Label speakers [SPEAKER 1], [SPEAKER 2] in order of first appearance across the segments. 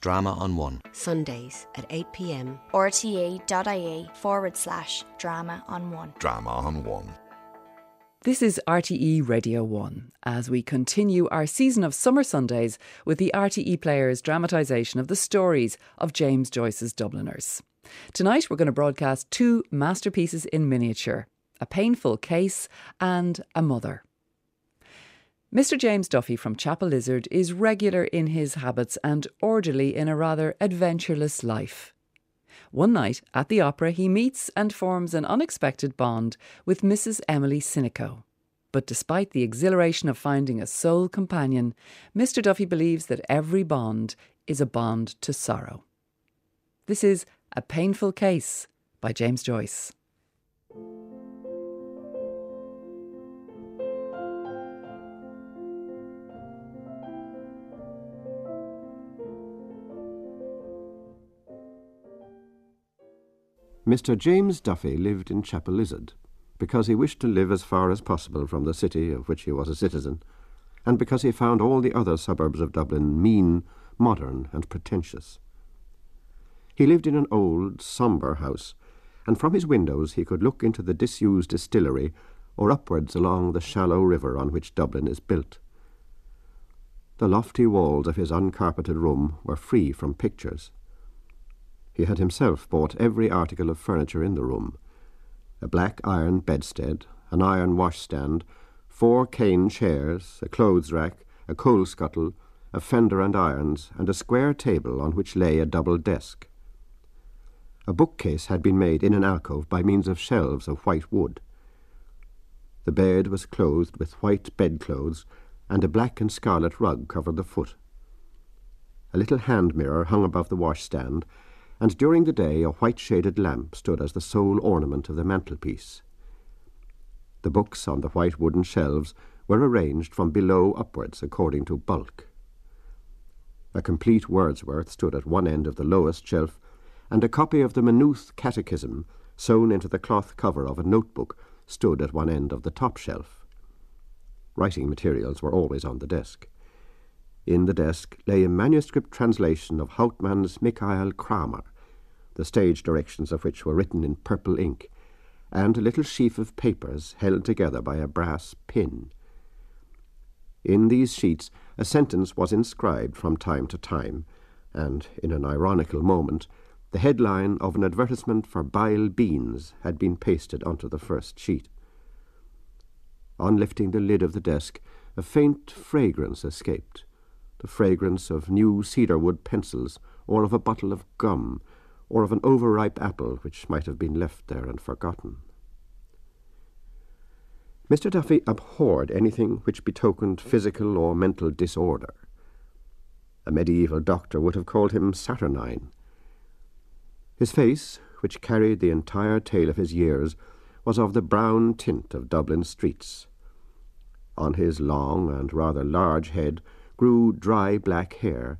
[SPEAKER 1] Drama on One.
[SPEAKER 2] Sundays at 8pm.
[SPEAKER 3] rte.ie forward slash drama on one.
[SPEAKER 4] Drama on One.
[SPEAKER 5] This is RTE Radio 1 as we continue our season of Summer Sundays with the RTE Players dramatisation of the stories of James Joyce's Dubliners. Tonight we're going to broadcast two masterpieces in miniature A Painful Case and A Mother. Mr. James Duffy from Chapelizod is regular in his habits and orderly in a rather adventureless life. One night at the opera, he meets and forms an unexpected bond with Mrs. Emily Sinico. But despite the exhilaration of finding a soul companion, Mr. Duffy believes that every bond is a bond to sorrow. This is A Painful Case by James Joyce.
[SPEAKER 6] Mr. James Duffy lived in Chapelizod because he wished to live as far as possible from the city of which he was a citizen, and because he found all the other suburbs of Dublin mean, modern, and pretentious. He lived in an old, sombre house, and from his windows he could look into the disused distillery or upwards along the shallow river on which Dublin is built. The lofty walls of his uncarpeted room were free from pictures. He had himself bought every article of furniture in the room a black iron bedstead, an iron washstand, four cane chairs, a clothes rack, a coal scuttle, a fender and irons, and a square table on which lay a double desk. A bookcase had been made in an alcove by means of shelves of white wood. The bed was clothed with white bedclothes, and a black and scarlet rug covered the foot. A little hand mirror hung above the washstand, and during the day a white-shaded lamp stood as the sole ornament of the mantelpiece. The books on the white wooden shelves were arranged from below upwards according to bulk. A complete Wordsworth stood at one end of the lowest shelf, and a copy of the Maynooth Catechism, sewn into the cloth cover of a notebook, stood at one end of the top shelf. Writing materials were always on the desk. In the desk lay a manuscript translation of Hauptmann's Michael Kramer, the stage directions of which were written in purple ink, and a little sheaf of papers held together by a brass pin. In these sheets a sentence was inscribed from time to time, and in an ironical moment the headline of an advertisement for Bile beans had been pasted onto the first sheet. On lifting the lid of the desk, a faint fragrance escaped, the fragrance of new cedarwood pencils, or of a bottle of gum, or of an overripe apple which might have been left there and forgotten. Mr. Duffy abhorred anything which betokened physical or mental disorder. A medieval doctor would have called him saturnine. His face, which carried the entire tale of his years, was of the brown tint of Dublin streets. On his long and rather large head grew dry black hair,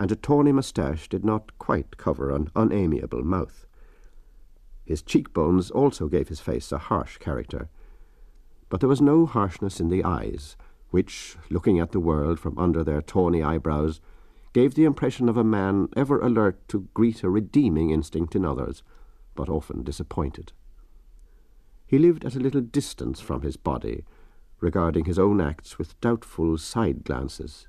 [SPEAKER 6] and a tawny moustache did not quite cover an unamiable mouth. His cheekbones also gave his face a harsh character, but there was no harshness in the eyes, which, looking at the world from under their tawny eyebrows, gave the impression of a man ever alert to greet a redeeming instinct in others, but often disappointed. He lived at a little distance from his body, regarding his own acts with doubtful side glances.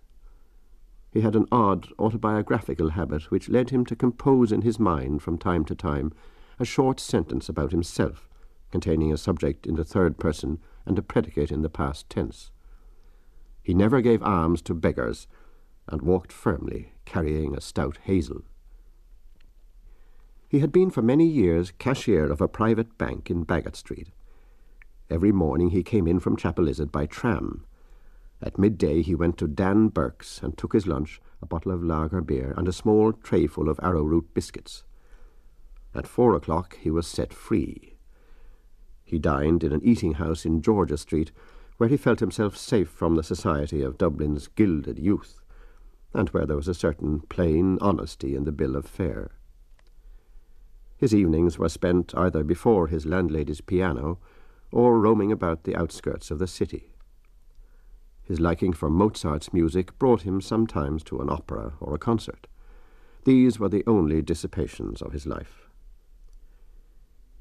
[SPEAKER 6] He had an odd autobiographical habit which led him to compose in his mind from time to time a short sentence about himself, containing a subject in the third person and a predicate in the past tense. He never gave alms to beggars, and walked firmly, carrying a stout hazel. He had been for many years cashier of a private bank in Baggot Street. Every morning he came in from Chapelizod by tram, at midday he went to Dan Burke's and took his lunch, a bottle of lager beer and a small trayful of arrowroot biscuits. At four o'clock he was set free. He dined in an eating house in George's Street, where he felt himself safe from the society of Dublin's gilded youth, and where there was a certain plain honesty in the bill of fare. His evenings were spent either before his landlady's piano or roaming about the outskirts of the city. His liking for Mozart's music brought him sometimes to an opera or a concert. These were the only dissipations of his life.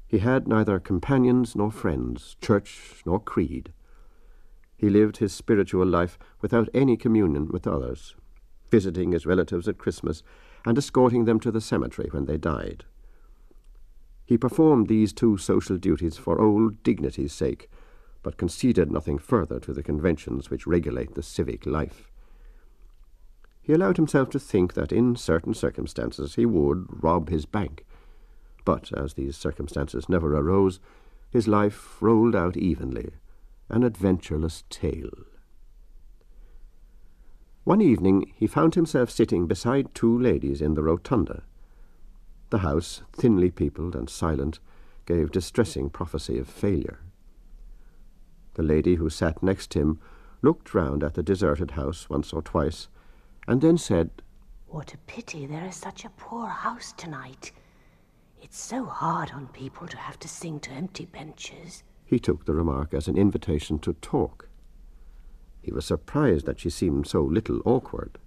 [SPEAKER 6] He had neither companions nor friends, church nor creed. He lived his spiritual life without any communion with others, visiting his relatives at Christmas and escorting them to the cemetery when they died. He performed these two social duties for old dignity's sake, but conceded nothing further to the conventions which regulate the civic life. He allowed himself to think that in certain circumstances he would rob his bank, but as these circumstances never arose, his life rolled out evenly, an adventureless tale. One evening he found himself sitting beside two ladies in the rotunda. The house, thinly peopled and silent, gave distressing prophecy of failure. The lady who sat next him looked round at the deserted house once or twice, and then said,
[SPEAKER 1] What a pity there is such a poor house tonight. It's so hard on people to have to sing to empty benches.
[SPEAKER 6] He took the remark as an invitation to talk. He was surprised that she seemed so little awkward.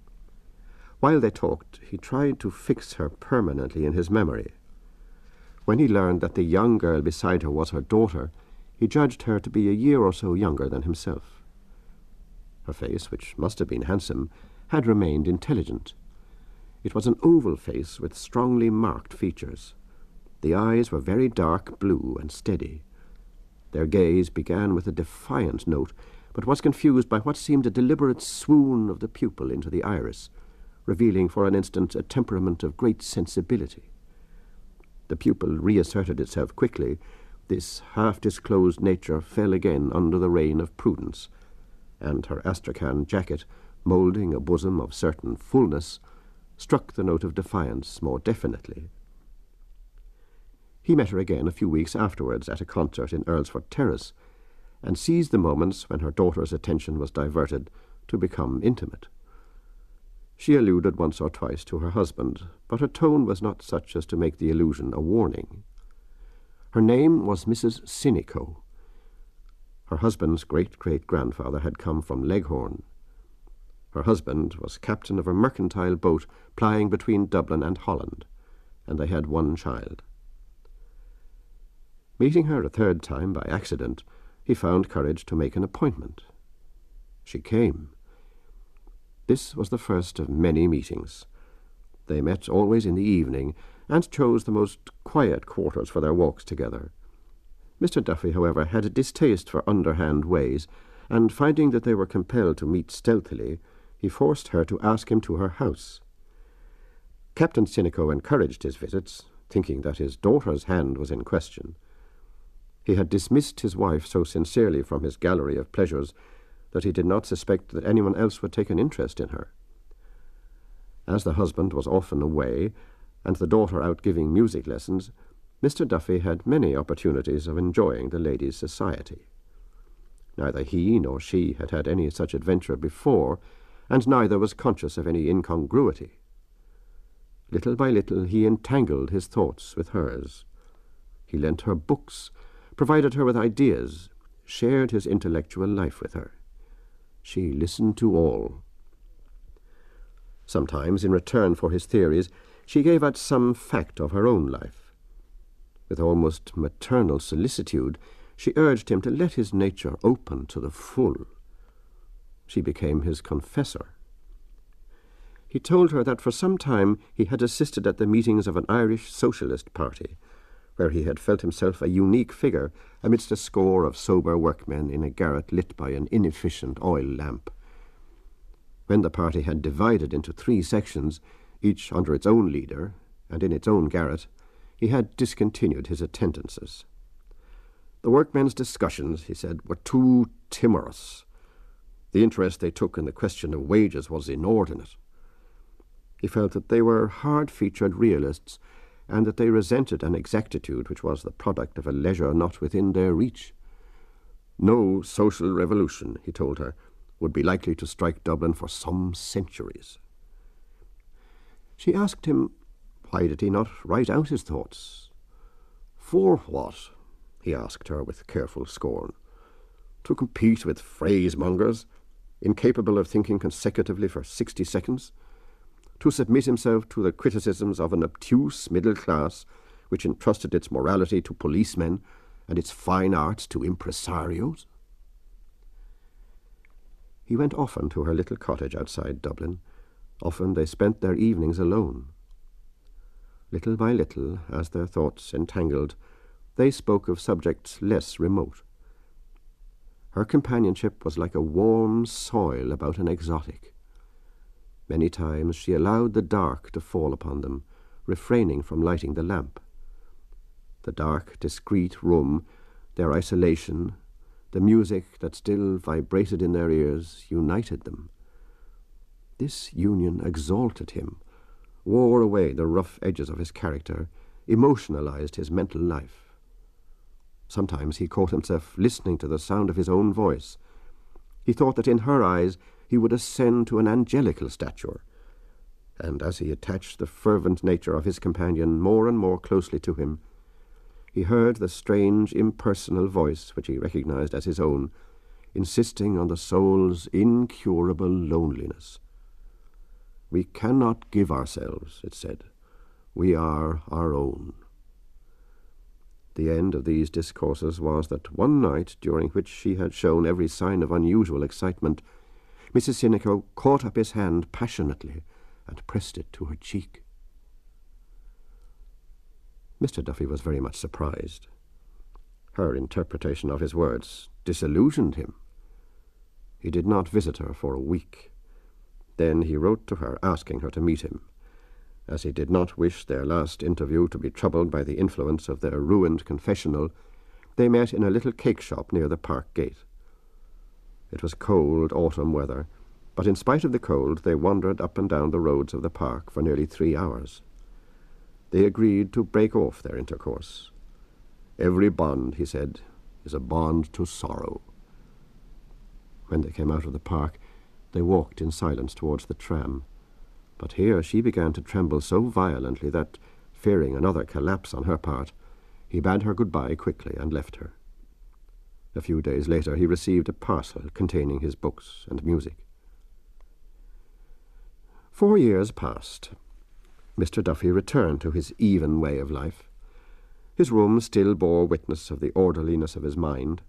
[SPEAKER 6] While they talked, he tried to fix her permanently in his memory. When he learned that the young girl beside her was her daughter, he judged her to be a year or so younger than himself. Her face, which must have been handsome, had remained intelligent. It was an oval face with strongly marked features. The eyes were very dark blue and steady. Their gaze began with a defiant note, but was confused by what seemed a deliberate swoon of the pupil into the iris, revealing for an instant a temperament of great sensibility. The pupil reasserted itself quickly, this half-disclosed nature fell again under the reign of prudence, and her astrakhan jacket, moulding a bosom of certain fullness, struck the note of defiance more definitely. He met her again a few weeks afterwards at a concert in Earlsfort Terrace, and seized the moments when her daughter's attention was diverted to become intimate. She alluded once or twice to her husband, but her tone was not such as to make the allusion a warning. Her name was Mrs. Sinico. Her husband's great-great-grandfather had come from Leghorn. Her husband was captain of a mercantile boat plying between Dublin and Holland, and they had one child. Meeting her a third time by accident, he found courage to make an appointment. She came. This was the first of many meetings. They met always in the evening, and chose the most quiet quarters for their walks together. Mr. Duffy, however, had a distaste for underhand ways, and finding that they were compelled to meet stealthily, he forced her to ask him to her house. Captain Sinico encouraged his visits, thinking that his daughter's hand was in question. He had dismissed his wife so sincerely from his gallery of pleasures that he did not suspect that anyone else would take an interest in her. As the husband was often away, and the daughter out giving music lessons, Mr. Duffy had many opportunities of enjoying the lady's society. Neither he nor she had had any such adventure before, and neither was conscious of any incongruity. Little by little he entangled his thoughts with hers. He lent her books, provided her with ideas, shared his intellectual life with her. She listened to all. Sometimes, in return for his theories, she gave out some fact of her own life. With almost maternal solicitude, she urged him to let his nature open to the full. She became his confessor. He told her that for some time he had assisted at the meetings of an Irish Socialist party, where he had felt himself a unique figure amidst a score of sober workmen in a garret lit by an inefficient oil lamp. When the party had divided into three sections, each under its own leader, and in its own garret, he had discontinued his attendances. The workmen's discussions, he said, were too timorous. The interest they took in the question of wages was inordinate. He felt that they were hard-featured realists, and that they resented an exactitude which was the product of a leisure not within their reach. No social revolution, he told her, would be likely to strike Dublin for some centuries. She asked him, why did he not write out his thoughts? For what? he asked her with careful scorn. To compete with phrase mongers, incapable of thinking consecutively for sixty seconds? to submit himself to the criticisms of an obtuse middle class which entrusted its morality to policemen and its fine arts to impresarios? He went often to her little cottage outside Dublin. Often they spent their evenings alone. Little by little, as their thoughts entangled, they spoke of subjects less remote. Her companionship was like a warm soil about an exotic. Many times she allowed the dark to fall upon them, refraining from lighting the lamp. The dark, discreet room, their isolation, the music that still vibrated in their ears, united them. This union exalted him, wore away the rough edges of his character, emotionalized his mental life. Sometimes he caught himself listening to the sound of his own voice. He thought that in her eyes he would ascend to an angelical stature. And as he attached the fervent nature of his companion more and more closely to him, he heard the strange impersonal voice which he recognized as his own, insisting on the soul's incurable loneliness. We cannot give ourselves, it said. We are our own. The end of these discourses was that one night, during which she had shown every sign of unusual excitement, Mrs. Sinico caught up his hand passionately and pressed it to her cheek. Mr. Duffy was very much surprised. Her interpretation of his words disillusioned him. He did not visit her for a week. Then he wrote to her asking her to meet him. As he did not wish their last interview to be troubled by the influence of their ruined confessional, they met in a little cake shop near the park gate. It was cold autumn weather, but in spite of the cold they wandered up and down the roads of the park for nearly three hours they agreed to break off their intercourse. Every bond, he said, is a bond to sorrow. When they came out of the park, they walked in silence towards the tram. But here she began to tremble so violently that, fearing another collapse on her part, he bade her good-bye quickly and left her. A few days later he received a parcel containing his books and music. Four years passed, Mr. Duffy returned to his even way of life. His room still bore witness of the orderliness of his mind.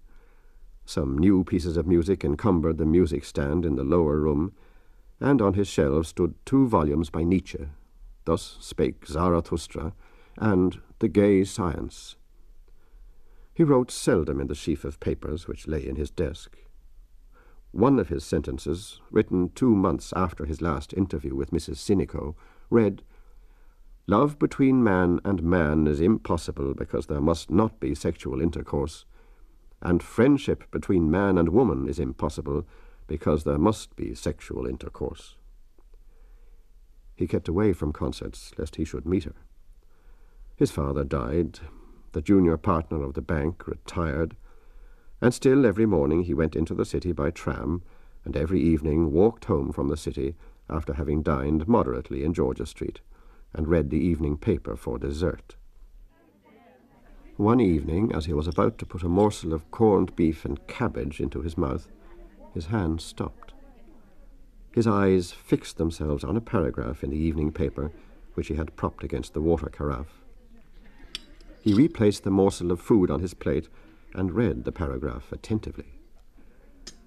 [SPEAKER 6] Some new pieces of music encumbered the music stand in the lower room, and on his shelves stood two volumes by Nietzsche. Thus spake Zarathustra and The Gay Science. He wrote seldom in the sheaf of papers which lay in his desk. One of his sentences, written two months after his last interview with Mrs. Sinico, read, Love between man and man is impossible because there must not be sexual intercourse, and friendship between man and woman is impossible because there must be sexual intercourse. He kept away from concerts lest he should meet her. His father died, the junior partner of the bank retired, and still every morning he went into the city by tram, and every evening walked home from the city after having dined moderately in George's Street and read the evening paper for dessert. One evening, as he was about to put a morsel of corned beef and cabbage into his mouth, his hand stopped. His eyes fixed themselves on a paragraph in the evening paper which he had propped against the water carafe. He replaced the morsel of food on his plate and read the paragraph attentively.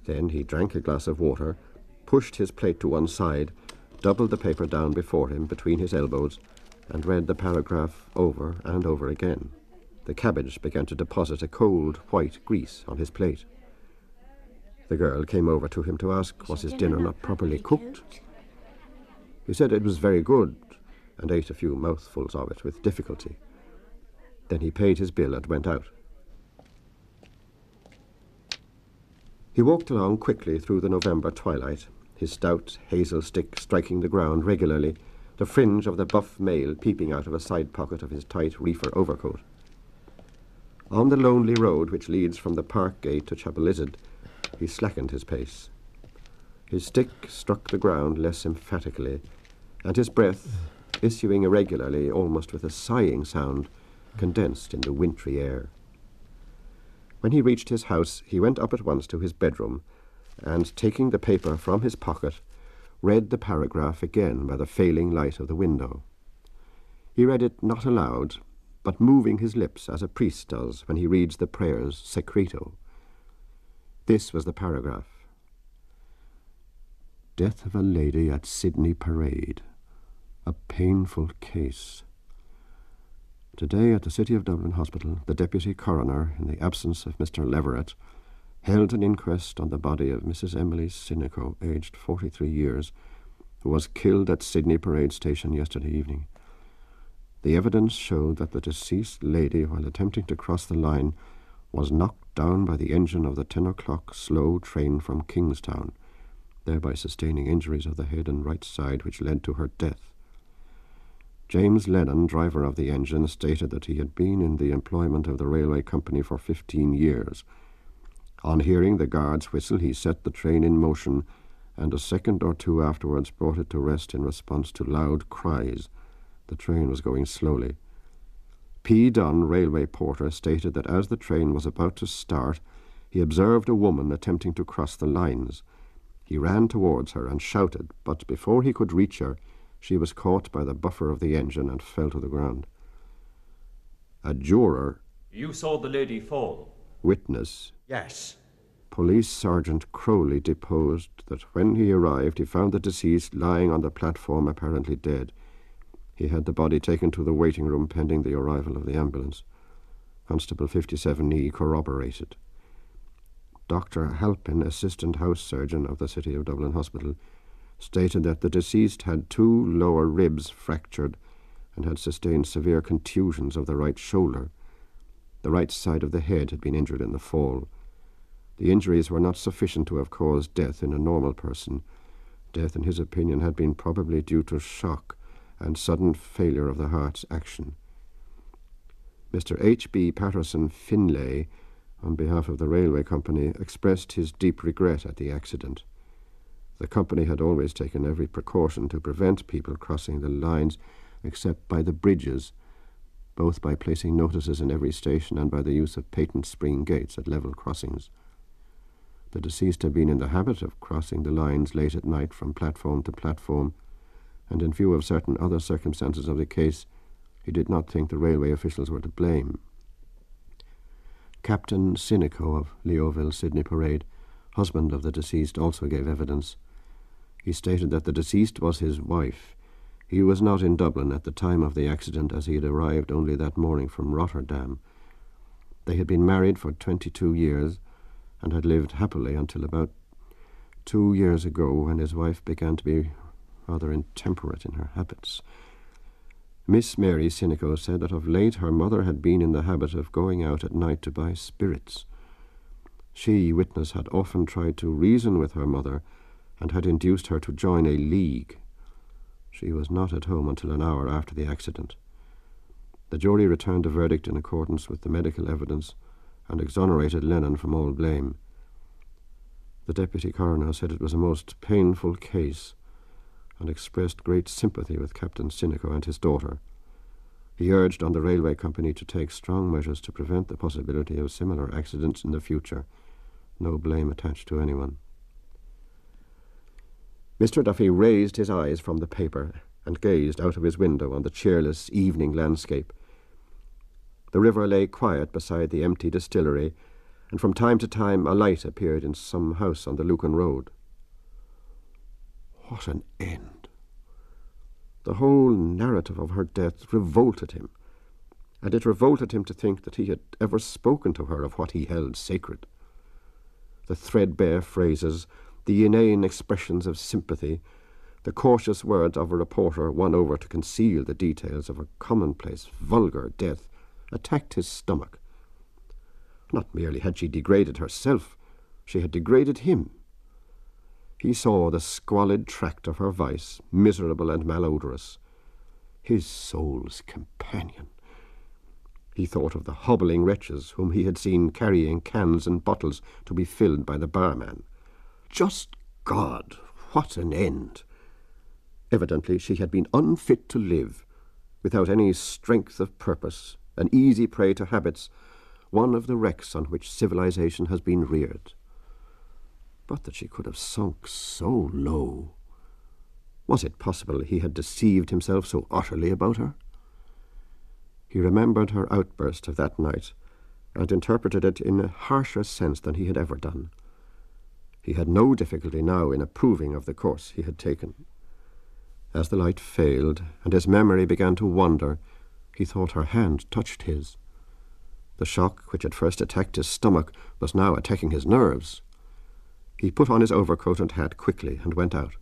[SPEAKER 6] Then he drank a glass of water, pushed his plate to one side, doubled the paper down before him between his elbows, and read the paragraph over and over again. The cabbage began to deposit a cold, white grease on his plate. The girl came over to him to ask was his dinner not properly cooked. He said it was very good, and ate a few mouthfuls of it with difficulty. Then he paid his bill and went out. He walked along quickly through the November twilight, his stout hazel stick striking the ground regularly, the fringe of the buff mail peeping out of a side pocket of his tight reefer overcoat. On the lonely road which leads from the park gate to Chapelizod, he slackened his pace. His stick struck the ground less emphatically, and his breath, issuing irregularly, almost with a sighing sound, condensed in the wintry air. When he reached his house, he went up at once to his bedroom, and taking the paper from his pocket, read the paragraph again by the failing light of the window. He read it not aloud, but moving his lips as a priest does when he reads the prayers secreto. This was the paragraph. Death of a lady at Sydney Parade. A painful case. Today at the City of Dublin Hospital, the Deputy Coroner, in the absence of Mr. Leverett, held an inquest on the body of Mrs. Emily Sinico, aged 43 years, who was killed at Sydney Parade Station yesterday evening. The evidence showed that the deceased lady, while attempting to cross the line, was knocked down by the engine of the 10 o'clock slow train from Kingstown, thereby sustaining injuries of the head and right side which led to her death. James Lennon, driver of the engine, stated that he had been in the employment of the railway company for fifteen years on hearing the guard's whistle, he set the train in motion, and a second or two afterwards brought it to rest in response to loud cries. The train was going slowly. P. Dunn, railway porter, stated that as the train was about to start, he observed a woman attempting to cross the lines. He ran towards her and shouted, but before he could reach her, she was caught by the buffer of the engine and fell to the ground. A juror.
[SPEAKER 4] You saw the lady fall?
[SPEAKER 6] Witness.
[SPEAKER 4] Yes.
[SPEAKER 6] Police Sergeant Crowley deposed that when he arrived he found the deceased lying on the platform apparently dead. He had the body taken to the waiting room pending the arrival of the ambulance. Constable 57E corroborated. Dr. Halpin, assistant house surgeon of the City of Dublin Hospital, stated that the deceased had two lower ribs fractured and had sustained severe contusions of the right shoulder. The right side of the head had been injured in the fall. The injuries were not sufficient to have caused death in a normal person. Death, in his opinion, had been probably due to shock and sudden failure of the heart's action. Mr. H. B. Patterson Finlay, on behalf of the railway company, expressed his deep regret at the accident. The company had always taken every precaution to prevent people crossing the lines except by the bridges, both by placing notices in every station and by the use of patent spring gates at level crossings. The deceased had been in the habit of crossing the lines late at night from platform to platform, and in view of certain other circumstances of the case, he did not think the railway officials were to blame. Captain Sinico of Leoville Sydney Parade, husband of the deceased, also gave evidence. He stated that the deceased was his wife. He was not in Dublin at the time of the accident, as he had arrived only that morning from Rotterdam. They had been married for twenty-two years and had lived happily until about two years ago when his wife began to be rather intemperate in her habits. Miss Mary Sinico said that of late her mother had been in the habit of going out at night to buy spirits. She, witness, had often tried to reason with her mother and had induced her to join a league. She was not at home until an hour after the accident. The jury returned a verdict in accordance with the medical evidence and exonerated Lennon from all blame. The deputy coroner said it was a most painful case and expressed great sympathy with Captain Sinico and his daughter. He urged on the railway company to take strong measures to prevent the possibility of similar accidents in the future. No blame attached to anyone. Mr. Duffy raised his eyes from the paper and gazed out of his window on the cheerless evening landscape. The river lay quiet beside the empty distillery, and from time to time a light appeared in some house on the Lucan Road. What an end! The whole narrative of her death revolted him, and it revolted him to think that he had ever spoken to her of what he held sacred. The threadbare phrases, the inane expressions of sympathy, the cautious words of a reporter won over to conceal the details of a commonplace, vulgar death attacked his stomach. Not merely had she degraded herself, she had degraded him. He saw the squalid tract of her vice, miserable and malodorous. His soul's companion. He thought of the hobbling wretches whom he had seen carrying cans and bottles to be filled by the barman. Just God, what an end! Evidently she had been unfit to live, without any strength of purpose, an easy prey to habits, one of the wrecks on which civilization has been reared. But that she could have sunk so low. Was it possible he had deceived himself so utterly about her? He remembered her outburst of that night and interpreted it in a harsher sense than he had ever done. He had no difficulty now in approving of the course he had taken. As the light failed and his memory began to wander, he thought her hand touched his. The shock which had first attacked his stomach was now attacking his nerves. He put on his overcoat and hat quickly and went out.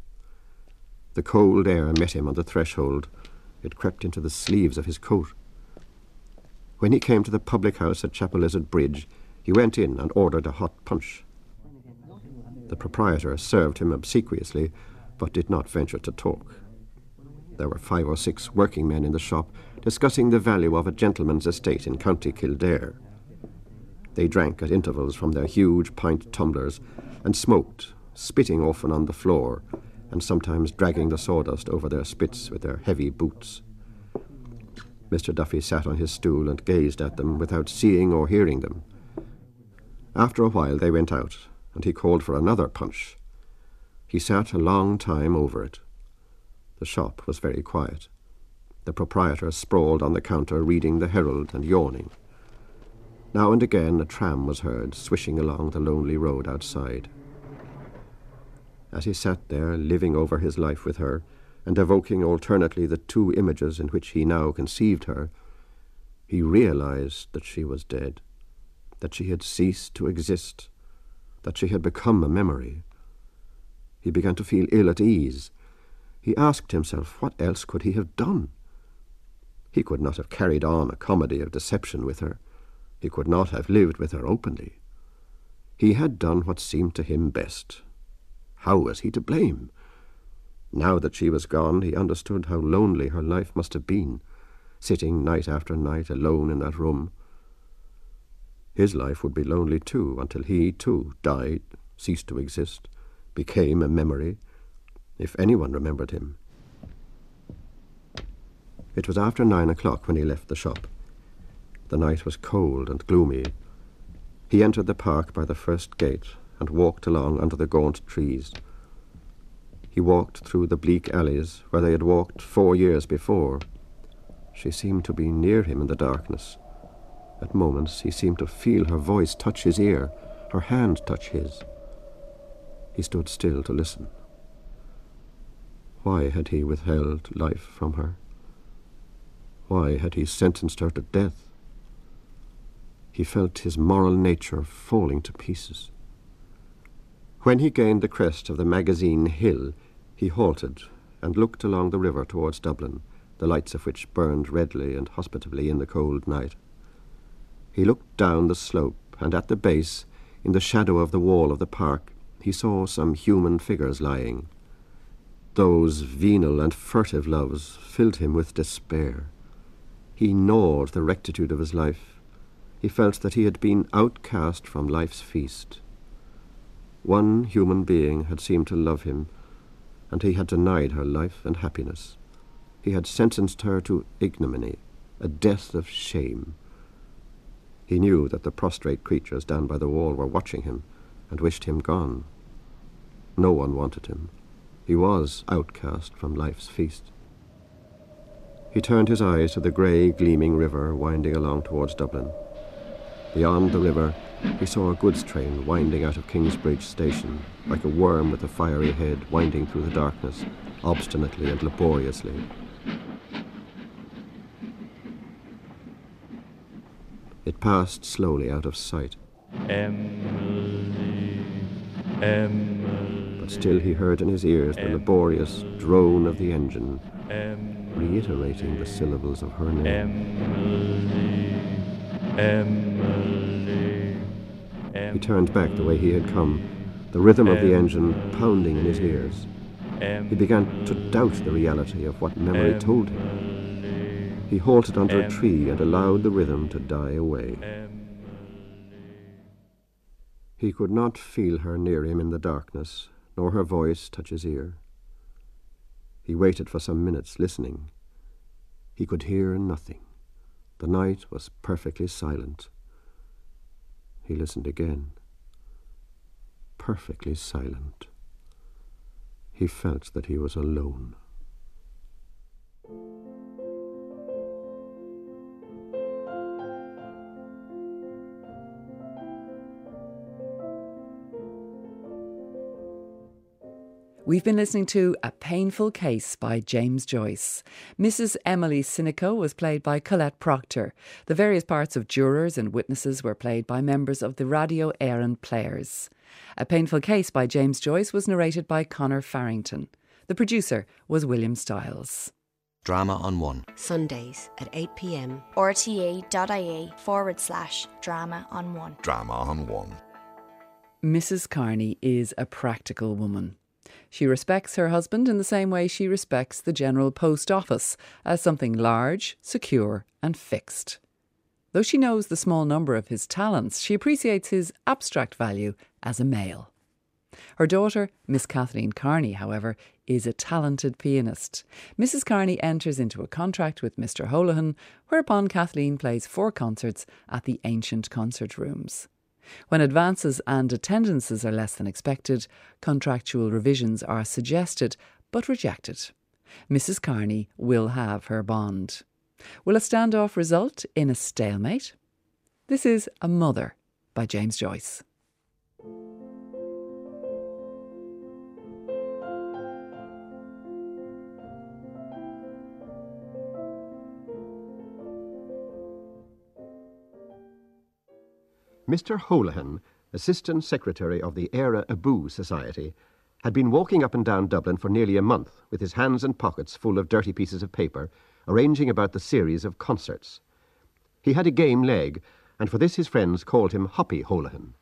[SPEAKER 6] The cold air met him on the threshold. It crept into the sleeves of his coat. When he came to the public house at Chapelizod Bridge, he went in and ordered a hot punch. The proprietor served him obsequiously, but did not venture to talk. There were five or six working men in the shop discussing the value of a gentleman's estate in County Kildare. They drank at intervals from their huge pint tumblers and smoked, spitting often on the floor and sometimes dragging the sawdust over their spits with their heavy boots. Mr. Duffy sat on his stool and gazed at them without seeing or hearing them. After a while they went out, and he called for another punch. He sat a long time over it. The shop was very quiet. The proprietor sprawled on the counter reading the Herald and yawning. Now and again a tram was heard swishing along the lonely road outside. As he sat there, living over his life with her, and evoking alternately the two images in which he now conceived her, he realized that she was dead, that she had ceased to exist, that she had become a memory. He began to feel ill at ease. He asked himself what else could he have done? He could not have carried on a comedy of deception with her. He could not have lived with her openly. He had done what seemed to him best. How was he to blame? Now that she was gone, he understood how lonely her life must have been, sitting night after night alone in that room. His life would be lonely too, until he, too, died, ceased to exist, became a memory, if anyone remembered him. It was after nine o'clock when he left the shop. The night was cold and gloomy. He entered the park by the first gate and walked along under the gaunt trees. He walked through the bleak alleys where they had walked four years before. She seemed to be near him in the darkness. At moments he seemed to feel her voice touch his ear, her hand touch his. He stood still to listen. Why had he withheld life from her? Why had he sentenced her to death? He felt his moral nature falling to pieces. When he gained the crest of the Magazine Hill, he halted and looked along the river towards Dublin, the lights of which burned redly and hospitably in the cold night. He looked down the slope, and at the base, in the shadow of the wall of the park, he saw some human figures lying. Those venal and furtive loves filled him with despair. He gnawed the rectitude of his life. He felt that he had been outcast from life's feast. One human being had seemed to love him and he had denied her life and happiness. He had sentenced her to ignominy, a death of shame. He knew that the prostrate creatures down by the wall were watching him and wished him gone. No one wanted him. He was outcast from life's feast. He turned his eyes to the grey, gleaming river winding along towards Dublin. Beyond the river, he saw a goods train winding out of Kingsbridge station, like a worm with a fiery head winding through the darkness, obstinately and laboriously. It passed slowly out of sight.
[SPEAKER 4] Emily, Emily,
[SPEAKER 6] But still he heard in his ears the laborious drone of the engine, reiterating the syllables of her name.
[SPEAKER 4] Emily.
[SPEAKER 6] He turned back the way he had come, the rhythm of the engine pounding in his ears. He began to doubt the reality of what memory told him. He halted under a tree and allowed the rhythm to die away. He could not feel her near him in the darkness, nor her voice touch his ear. He waited for some minutes, listening. He could hear nothing. The night was perfectly silent. He listened again. Perfectly silent. he felt that he was alone.
[SPEAKER 5] We've been listening to A Painful Case by James Joyce. Mrs. Emily Sinico was played by Colette Proctor. The various parts of jurors and witnesses were played by members of the Radio Éireann Players. A Painful Case by James Joyce was narrated by Conor Farrington. The producer was William Stiles.
[SPEAKER 2] Drama on One. Sundays at 8 pm.
[SPEAKER 3] rte.ie forward slash drama on one.
[SPEAKER 7] Drama on One.
[SPEAKER 5] Mrs. Carney is a practical woman. She respects her husband in the same way she respects the General Post Office as something large, secure, and fixed. Though she knows the small number of his talents, she appreciates his abstract value as a male. Her daughter, Miss Kathleen Carney, however, is a talented pianist. Mrs. Carney enters into a contract with Mr. Holohan, whereupon Kathleen plays four concerts at the ancient concert rooms. When advances and attendances are less than expected, contractual revisions are suggested but rejected. Mrs. Carney will have her bond. Will a standoff result in a stalemate? This is A Mother by James Joyce.
[SPEAKER 6] Mr. Holohan, Assistant Secretary of the Eire Abu Society, had been walking up and down Dublin for nearly a month with his hands and pockets full of dirty pieces of paper, arranging about the series of concerts. He had a game leg, and for this his friends called him Hoppy Holohan.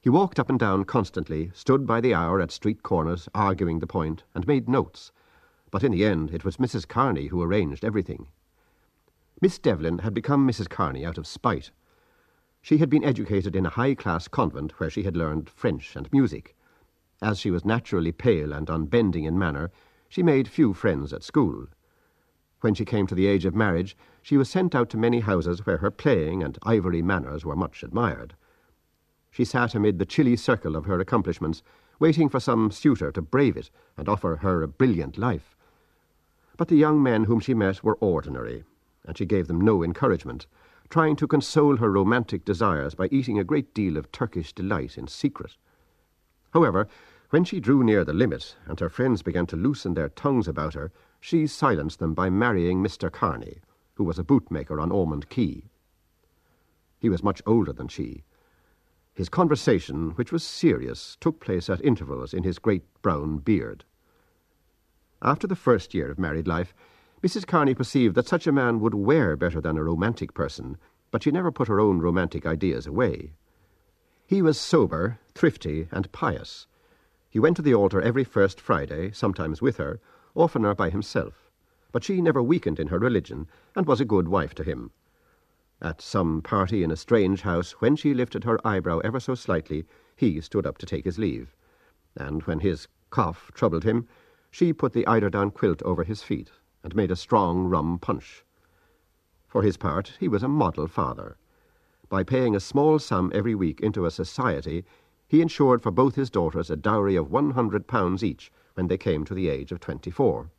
[SPEAKER 6] He walked up and down constantly, stood by the hour at street corners, arguing the point, and made notes. But in the end, it was Mrs. Carney who arranged everything. Miss Devlin had become Mrs. Carney out of spite. She had been educated in a high class convent where she had learned French and music. As she was naturally pale and unbending in manner, she made few friends at school. When she came to the age of marriage, she was sent out to many houses where her playing and ivory manners were much admired. She sat amid the chilly circle of her accomplishments, waiting for some suitor to brave it and offer her a brilliant life. But the young men whom she met were ordinary, and she gave them no encouragement trying to console her romantic desires by eating a great deal of Turkish delight in secret. However, when she drew near the limit and her friends began to loosen their tongues about her, she silenced them by marrying Mr. Carney, who was a bootmaker on Ormond Quay. He was much older than she. His conversation, which was serious, took place at intervals in his great brown beard. After the first year of married life, Mrs. Carney perceived that such a man would wear better than a romantic person, but she never put her own romantic ideas away. He was sober, thrifty, and pious. He went to the altar every first Friday, sometimes with her, oftener by himself, but she never weakened in her religion, and was a good wife to him. At some party in a strange house, when she lifted her eyebrow ever so slightly, he stood up to take his leave, and when his cough troubled him, she put the eiderdown quilt over his feet and made a strong rum punch. For his part, he was a model father. By paying a small sum every week into a society, he ensured for both his daughters a dowry of one hundred pounds each when they came to the age of twenty-four.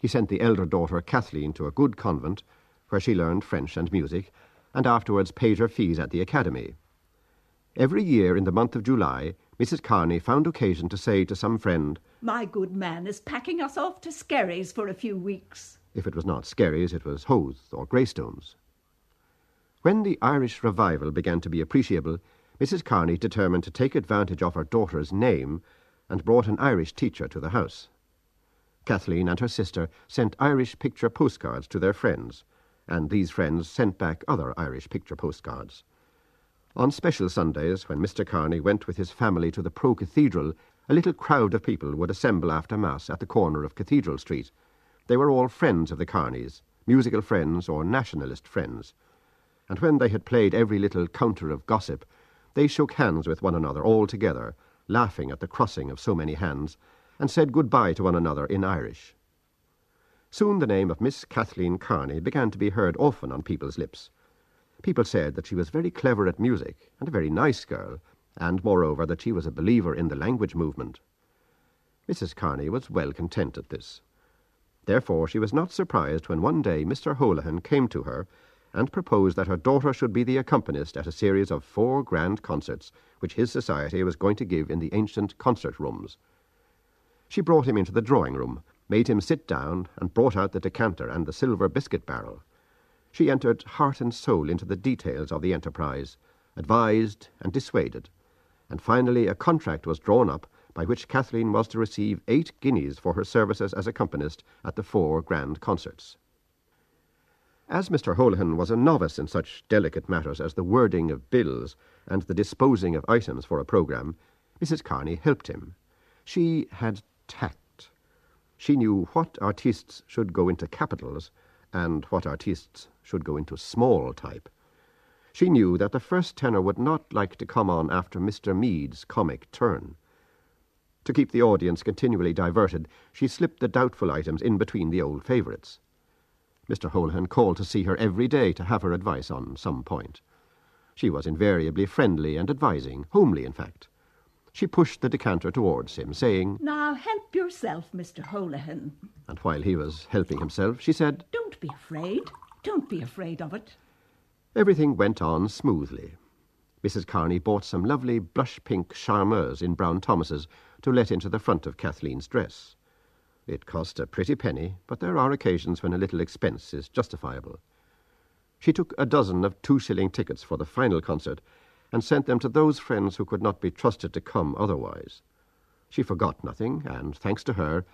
[SPEAKER 6] He sent the elder daughter, Kathleen, to a good convent, where she learned French and music, and afterwards paid her fees at the academy. Every year in the month of July, Mrs. Carney found occasion to say to some friend,
[SPEAKER 8] My good man is packing us off to Skerries for a few weeks.
[SPEAKER 6] If it was not Skerries, it was Howth or Greystones. When the Irish revival began to be appreciable, Mrs. Carney determined to take advantage of her daughter's name and brought an Irish teacher to the house. Kathleen and her sister sent Irish picture postcards to their friends, and these friends sent back other Irish picture postcards. On special Sundays, when Mr. Carney went with his family to the Pro Cathedral, a little crowd of people would assemble after Mass at the corner of Cathedral Street. They were all friends of the Carneys, musical friends or nationalist friends. And when they had played every little counter of gossip, they shook hands with one another all together, laughing at the crossing of so many hands, and said good-bye to one another in Irish. Soon the name of Miss Kathleen Carney began to be heard often on people's lips. People said that she was very clever at music and a very nice girl, and moreover that she was a believer in the language movement. Mrs. Carney was well content at this. Therefore she was not surprised when one day Mr. Holohan came to her and proposed that her daughter should be the accompanist at a series of four grand concerts which his society was going to give in the ancient concert rooms. She brought him into the drawing room, made him sit down, and brought out the decanter and the silver biscuit barrel. She entered heart and soul into the details of the enterprise, advised and dissuaded, and finally a contract was drawn up by which Kathleen was to receive eight guineas for her services as accompanist at the four grand concerts. As Mr. Holohan was a novice in such delicate matters as the wording of bills and the disposing of items for a programme, Mrs. Kearney helped him. She had tact. She knew what artistes should go into capitals and what artistes should go into small type. She knew that the first tenor would not like to come on after Mr. Meade's comic turn. To keep the audience continually diverted, she slipped the doubtful items in between the old favourites. Mr. Holohan called to see her every day to have her advice on some point. She was invariably friendly and advising, homely, in fact. She pushed the decanter towards him, saying,
[SPEAKER 8] Now help yourself, Mr. Holohan.
[SPEAKER 6] And while he was helping himself, she said,
[SPEAKER 8] Don't be afraid. Don't be afraid of it.
[SPEAKER 6] Everything went on smoothly. Mrs. Kearney bought some lovely blush pink charmeuse in Brown Thomas's to let into the front of Kathleen's dress. It cost a pretty penny, but there are occasions when a little expense is justifiable. She took a dozen of two shilling tickets for the final concert and sent them to those friends who could not be trusted to come otherwise. She forgot nothing, and thanks to her,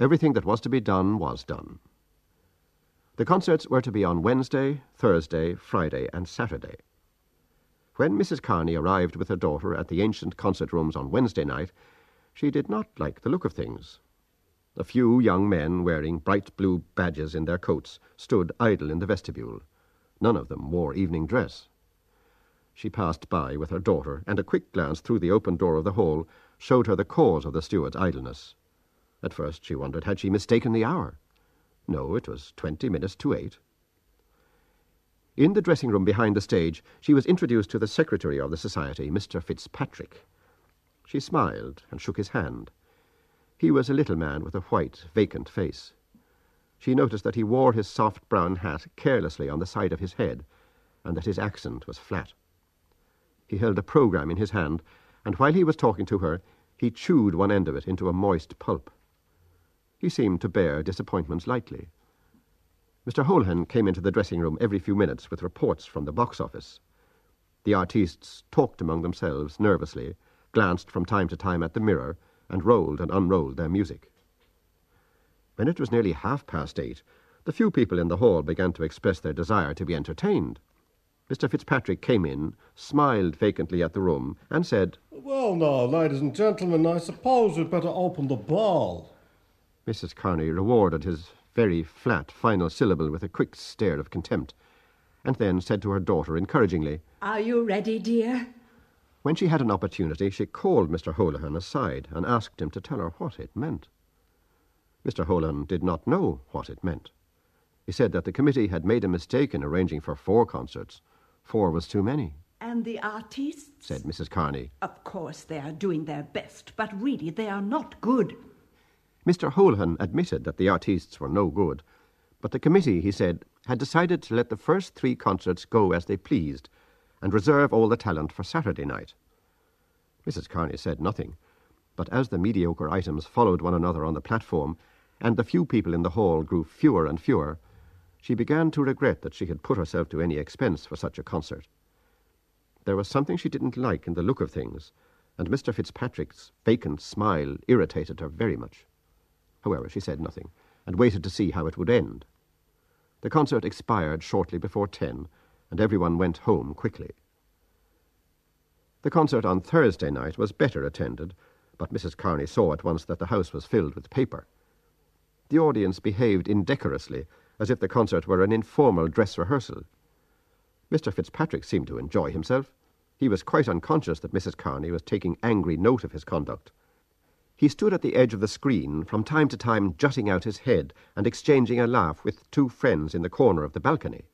[SPEAKER 6] everything that was to be done was done. The concerts were to be on Wednesday, Thursday, Friday, and Saturday. When Mrs. Kearney arrived with her daughter at the ancient concert rooms on Wednesday night, she did not like the look of things. A few young men wearing bright blue badges in their coats stood idle in the vestibule. None of them wore evening dress. She passed by with her daughter, and a quick glance through the open door of the hall showed her the cause of the steward's idleness. At first she wondered had she mistaken the hour. No, it was twenty minutes to eight. In the dressing room behind the stage, she was introduced to the secretary of the society, Mr. Fitzpatrick. She smiled and shook his hand. He was a little man with a white, vacant face. She noticed that he wore his soft brown hat carelessly on the side of his head, and that his accent was flat. He held a programme in his hand, and while he was talking to her, he chewed one end of it into a moist pulp. He seemed to bear disappointments lightly. Mr. Holohan came into the dressing room every few minutes with reports from the box office. The artistes talked among themselves nervously, glanced from time to time at the mirror, and rolled and unrolled their music. When it was nearly half past eight, the few people in the hall began to express their desire to be entertained. Mr. Fitzpatrick came in, smiled vacantly at the room, and said,
[SPEAKER 7] Well, now, ladies and gentlemen, I suppose we'd better open the ball.
[SPEAKER 6] Mrs. Kearney rewarded his very flat final syllable with a quick stare of contempt, and then said to her daughter encouragingly,
[SPEAKER 8] Are you ready, dear?
[SPEAKER 6] When she had an opportunity, she called Mr. Holohan aside and asked him to tell her what it meant. Mr. Holohan did not know what it meant. He said that the committee had made a mistake in arranging for four concerts. Four was too many,
[SPEAKER 8] And the artists?
[SPEAKER 6] said Mrs. Kearney.
[SPEAKER 8] Of course, they are doing their best, but really they are not good.
[SPEAKER 6] Mr. Holohan admitted that the artistes were no good, but the committee, he said, had decided to let the first three concerts go as they pleased and reserve all the talent for Saturday night. Mrs. Kearney said nothing, but as the mediocre items followed one another on the platform, and the few people in the hall grew fewer and fewer, she began to regret that she had put herself to any expense for such a concert. There was something she didn't like in the look of things, and Mr. Fitzpatrick's vacant smile irritated her very much. However, she said nothing, and waited to see how it would end. The concert expired shortly before ten, and everyone went home quickly. The concert on Thursday night was better attended, but Mrs. Kearney saw at once that the house was filled with paper. The audience behaved indecorously, as if the concert were an informal dress rehearsal. Mr. Fitzpatrick seemed to enjoy himself. He was quite unconscious that Mrs. Kearney was taking angry note of his conduct. He stood at the edge of the screen, from time to time jutting out his head and exchanging a laugh with two friends in the corner of the balcony.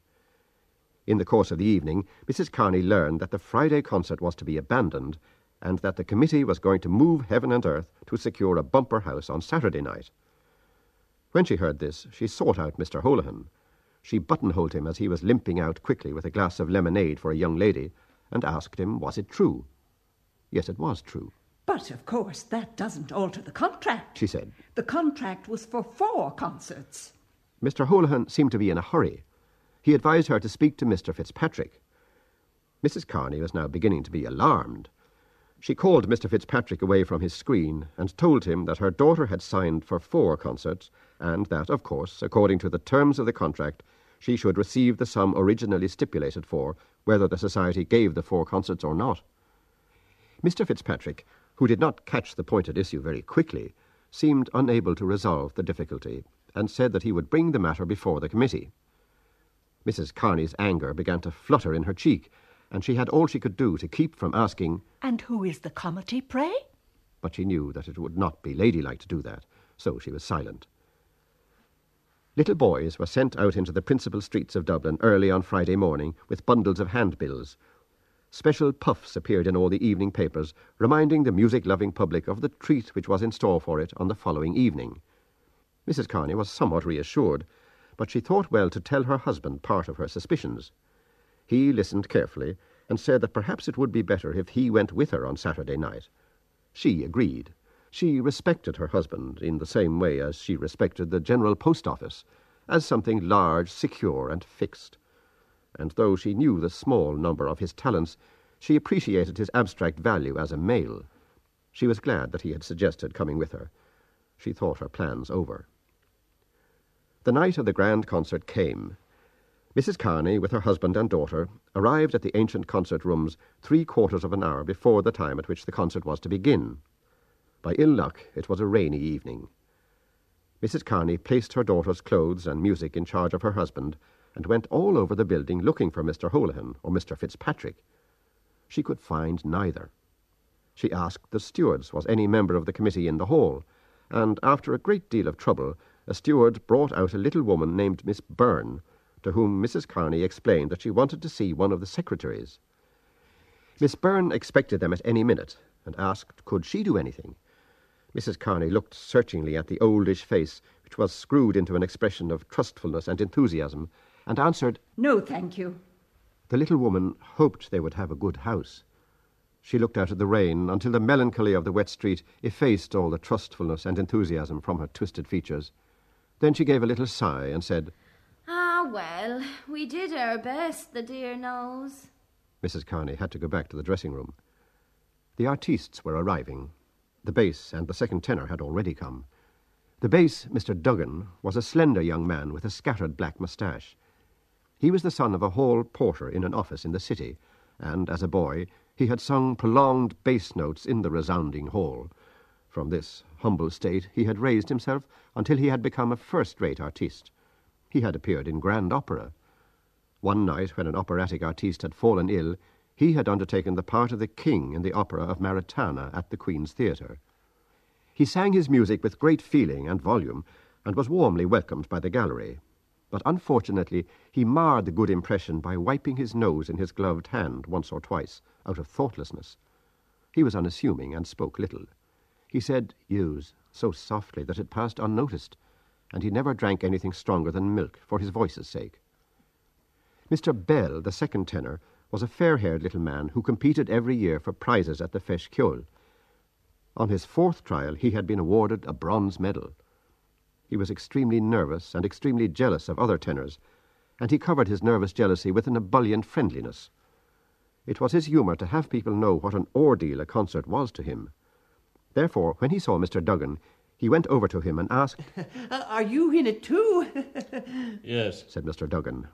[SPEAKER 6] In the course of the evening, Mrs. Kearney learned that the Friday concert was to be abandoned, and that the committee was going to move heaven and earth to secure a bumper house on Saturday night. When she heard this, she sought out Mr. Holohan. She buttonholed him as he was limping out quickly with a glass of lemonade for a young lady, and asked him was it true. Yes, it was true,
[SPEAKER 8] But of course, that doesn't alter the contract.
[SPEAKER 6] she said.
[SPEAKER 8] The contract was for four concerts.
[SPEAKER 6] Mr. Holohan seemed to be in a hurry. He advised her to speak to Mr. Fitzpatrick. Mrs. Kearney was now beginning to be alarmed. She called Mr. Fitzpatrick away from his screen and told him that her daughter had signed for four concerts, and that, of course, according to the terms of the contract, she should receive the sum originally stipulated for, whether the society gave the four concerts or not. Mr. Fitzpatrick, who did not catch the point at issue very quickly, seemed unable to resolve the difficulty, and said that he would bring the matter before the committee. Mrs. Kearney's anger began to flutter in her cheek, and she had all she could do to keep from asking,
[SPEAKER 8] And who is the committee, pray?
[SPEAKER 6] but she knew that it would not be ladylike to do that, so she was silent. Little boys were sent out into the principal streets of Dublin early on Friday morning with bundles of handbills. Special puffs appeared in all the evening papers, reminding the music loving public of the treat which was in store for it on the following evening. Mrs. Kearney was somewhat reassured, but she thought well to tell her husband part of her suspicions. He listened carefully and said that perhaps it would be better if he went with her on Saturday night. She agreed. She respected her husband in the same way as she respected the General Post Office, as something large, secure, and fixed. And though she knew the small number of his talents, she appreciated his abstract value as a male. She was glad that he had suggested coming with her. She thought her plans over. The night of the grand concert came. Mrs. Kearney, with her husband and daughter, arrived at the ancient concert rooms three quarters of an hour before the time at which the concert was to begin. By ill luck, it was a rainy evening. Mrs. Kearney placed her daughter's clothes and music in charge of her husband and went all over the building looking for Mr. Holohan or Mr. Fitzpatrick. She could find neither. She asked the stewards was any member of the committee in the hall, and after a great deal of trouble, a steward brought out a little woman named Miss Beirne, to whom Mrs. Kearney explained that she wanted to see one of the secretaries. Miss Beirne expected them at any minute, and asked could she do anything. Mrs. Kearney looked searchingly at the oldish face, which was screwed into an expression of trustfulness and enthusiasm, and answered,
[SPEAKER 8] No, thank you.
[SPEAKER 6] The little woman hoped they would have a good house. She looked out at the rain until the melancholy of the wet street effaced all the trustfulness and enthusiasm from her twisted features. Then she gave a little sigh and said,
[SPEAKER 9] Ah, well, we did our best, the dear knows.
[SPEAKER 6] Mrs. Kearney had to go back to the dressing room. The artistes were arriving. The bass and the second tenor had already come. The bass, Mr. Duggan, was a slender young man with a scattered black moustache. He was the son of a hall porter in an office in the city, and as a boy he had sung prolonged bass notes in the resounding hall. From this humble state he had raised himself until he had become a first-rate artiste. He had appeared in grand opera. One night, when an operatic artiste had fallen ill, he had undertaken the part of the king in the opera of Maritana at the Queen's Theatre. He sang his music with great feeling and volume, and was warmly welcomed by the gallery. But unfortunately, he marred the good impression by wiping his nose in his gloved hand once or twice, out of thoughtlessness. He was unassuming and spoke little. He said use so softly that it passed unnoticed, and he never drank anything stronger than milk for his voice's sake. Mr. Bell, the second tenor, was a fair-haired little man who competed every year for prizes at the Ceoil. On his fourth trial he had been awarded a bronze medal. He was extremely nervous and extremely jealous of other tenors, and he covered his nervous jealousy with an ebullient friendliness. It was his humour to have people know what an ordeal a concert was to him. Therefore, when he saw Mr. Duggan, he went over to him and asked,
[SPEAKER 8] Uh, are you in it too?
[SPEAKER 4] Yes.
[SPEAKER 6] said Mr. Duggan.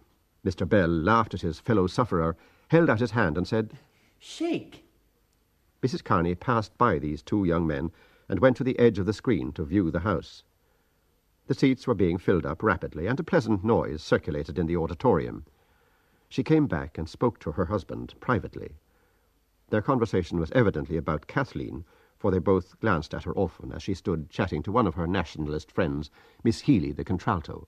[SPEAKER 6] Mr. Bell laughed at his fellow sufferer, held out his hand, and said,
[SPEAKER 8] Shake.
[SPEAKER 6] Mrs. Kearney passed by these two young men and went to the edge of the screen to view the house. The seats were being filled up rapidly, and a pleasant noise circulated in the auditorium. She came back and spoke to her husband privately. Their conversation was evidently about Kathleen, for they both glanced at her often as she stood chatting to one of her nationalist friends, Miss Healy, the contralto.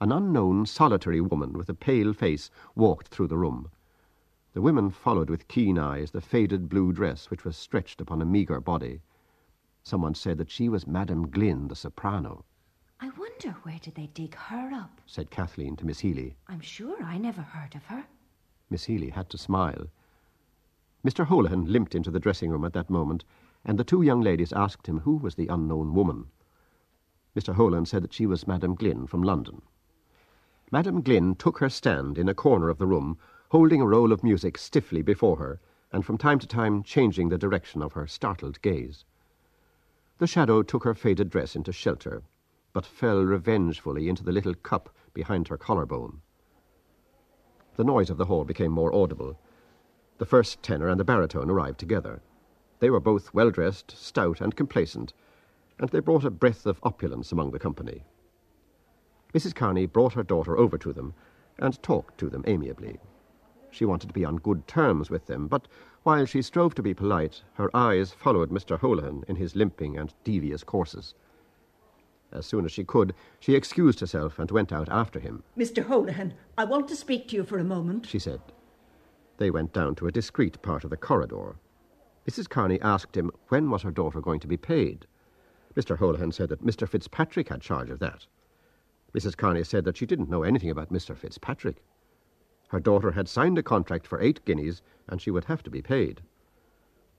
[SPEAKER 6] An unknown, solitary woman with a pale face walked through the room. The women followed with keen eyes the faded blue dress which was stretched upon a meagre body. Someone said that she was Madame Glynn, the soprano,
[SPEAKER 8] wonder where did they dig her up?
[SPEAKER 6] said Kathleen to Miss Healy.
[SPEAKER 8] I'm sure I never heard of her.
[SPEAKER 6] Miss Healy had to smile. Mr. Holohan limped into the dressing room at that moment, and the two young ladies asked him who was the unknown woman. Mr. Holohan said that she was Madame Glynn from London. Madame Glynn took her stand in a corner of the room, holding a roll of music stiffly before her, and from time to time changing the direction of her startled gaze. The shadow took her faded dress into shelter, but fell revengefully into the little cup behind her collarbone. The noise of the hall became more audible. The first tenor and the baritone arrived together. They were both well dressed, stout, and complacent, and they brought a breath of opulence among the company. Mrs. Kearney brought her daughter over to them and talked to them amiably. She wanted to be on good terms with them, but while she strove to be polite, her eyes followed Mr. Holohan in his limping and devious courses. As soon as she could, she excused herself and went out after him.
[SPEAKER 8] Mr. Holohan, I want to speak to you for a moment.
[SPEAKER 6] she said. They went down to a discreet part of the corridor. Mrs. Kearney asked him when was her daughter going to be paid. Mr. Holohan said that Mr. Fitzpatrick had charge of that. Mrs. Kearney said that she didn't know anything about Mr. Fitzpatrick. Her daughter had signed a contract for eight guineas, and she would have to be paid.